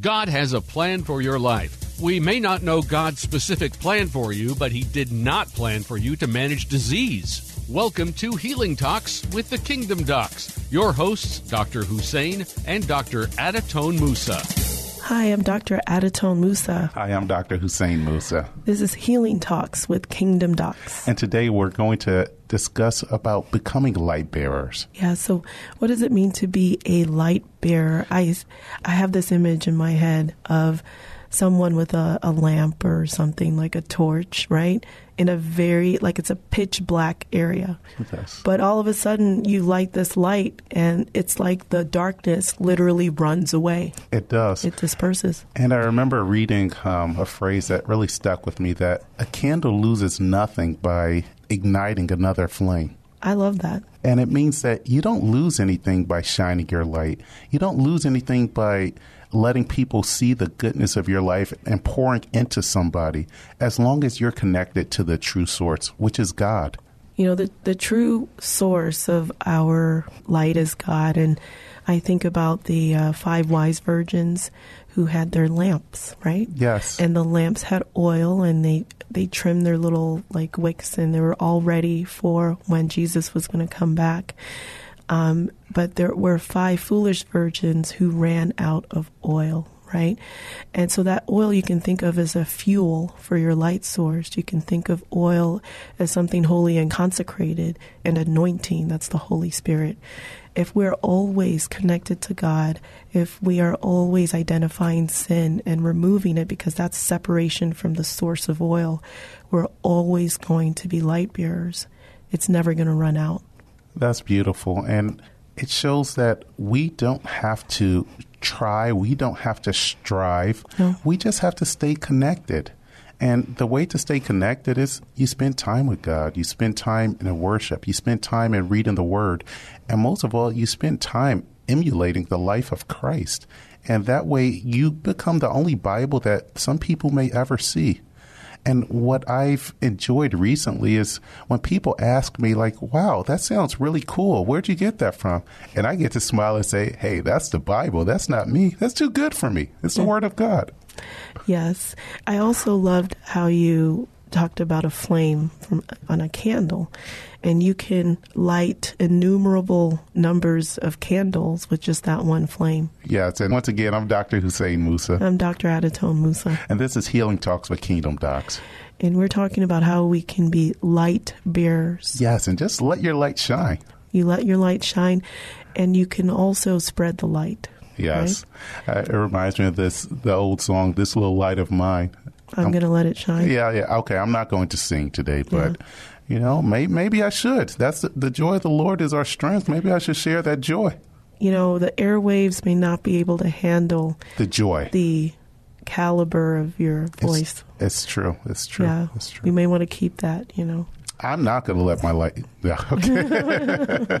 God has a plan for your life. We may not know God's specific plan for you, but He did not plan for you to manage disease. Welcome to Healing Talks with the Kingdom Docs. Your hosts, Dr. Hussein and Dr. Adatone Musa. Hi, I'm Dr. Adatone Musa. Hi, I'm Dr. Hussein Musa. This is Healing Talks with Kingdom Docs. And today we're going to discuss about becoming light bearers. Yeah, so what does it mean to be a light bearer? I, I have this image in my head of someone with a, a lamp or something like a torch, right? In a very, like it's a pitch black area. Yes. But all of a sudden you light this light and it's like the darkness literally runs away. It does. It disperses. And I remember reading um, a phrase that really stuck with me that a candle loses nothing by igniting another flame. I love that. And it means that you don't lose anything by shining your light. You don't lose anything by letting people see the goodness of your life and pouring into somebody as long as you're connected to the true source, which is God. You know, the, the true source of our light is God. And I think about the uh, five wise virgins who had their lamps, right? Yes. And the lamps had oil and they, they trimmed their little like wicks and they were all ready for when Jesus was going to come back. Um, but there were five foolish virgins who ran out of oil, right? And so that oil you can think of as a fuel for your light source. You can think of oil as something holy and consecrated and anointing. That's the Holy Spirit. If we're always connected to God, if we are always identifying sin and removing it because that's separation from the source of oil, we're always going to be light bearers. It's never going to run out. That's beautiful. And it shows that we don't have to try, we don't have to strive. No. We just have to stay connected. And the way to stay connected is you spend time with God. You spend time in worship. You spend time in reading the Word. And most of all, you spend time emulating the life of Christ. And that way, you become the only Bible that some people may ever see. And what I've enjoyed recently is when people ask me, like, wow, that sounds really cool. Where'd you get that from? And I get to smile and say, hey, that's the Bible. That's not me. That's too good for me. It's the Word of God. Yes. I also loved how you talked about a flame from on a candle and you can light innumerable numbers of candles with just that one flame. Yes. And once again, I'm Dr. Hussein Musa. I'm Dr. Adatone Musa. And this is Healing Talks with Kingdom Docs. And we're talking about how we can be light bearers. Yes. And just let your light shine. You let your light shine and you can also spread the light. Yes. Uh, it reminds me of this, the old song, This Little Light of Mine. I'm going to let it shine. Yeah, yeah. Okay, I'm not going to sing today, but you know, may, maybe I should. That's the, the joy of the Lord is our strength. Maybe I should share that joy. You know, the airwaves may not be able to handle The joy. the caliber of your voice. It's, it's true. It's true. yeah. It's true. You may want to keep that, you know. I'm not going to let my light. Yeah, okay.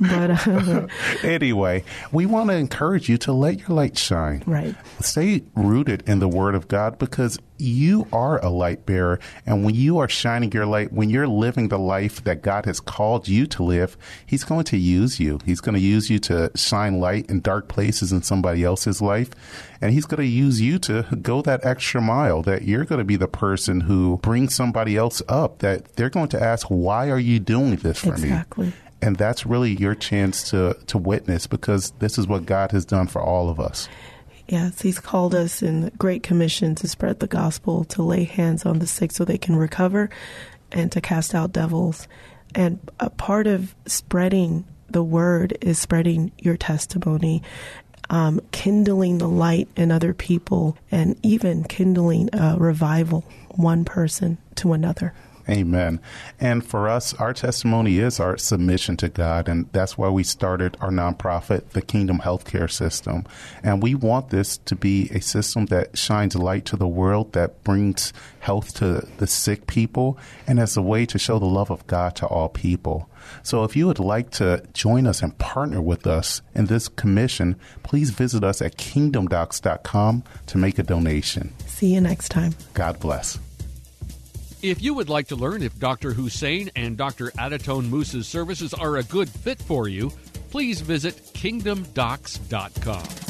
But uh, anyway, we want to encourage you to let your light shine. right. Stay rooted in the Word of God because you are a light bearer. And when you are shining your light, when you're living the life that God has called you to live, He's going to use you. He's going to use you to shine light in dark places in somebody else's life. And He's going to use you to go that extra mile, that you're going to be the person who brings somebody else up, that they're going to ask, Why are you doing this for me? Exactly. And that's really your chance to, to witness because this is what God has done for all of us. Yes, he's called us in the Great Commission to spread the gospel, to lay hands on the sick so they can recover, and to cast out devils. And a part of spreading the word is spreading your testimony, um, kindling the light in other people, and even kindling a revival, one person to another. Amen. And for us, our testimony is our submission to God, and that's why we started our nonprofit, the Kingdom Healthcare System. And we want this to be a system that shines light to the world, that brings health to the sick people, and as a way to show the love of God to all people. So if you would like to join us and partner with us in this commission, please visit us at kingdomdocs.com to make a donation. See you next time. God bless. If you would like to learn if Dr. Hussein and Dr. Adatone Musa's services are a good fit for you, please visit kingdomdocs.com.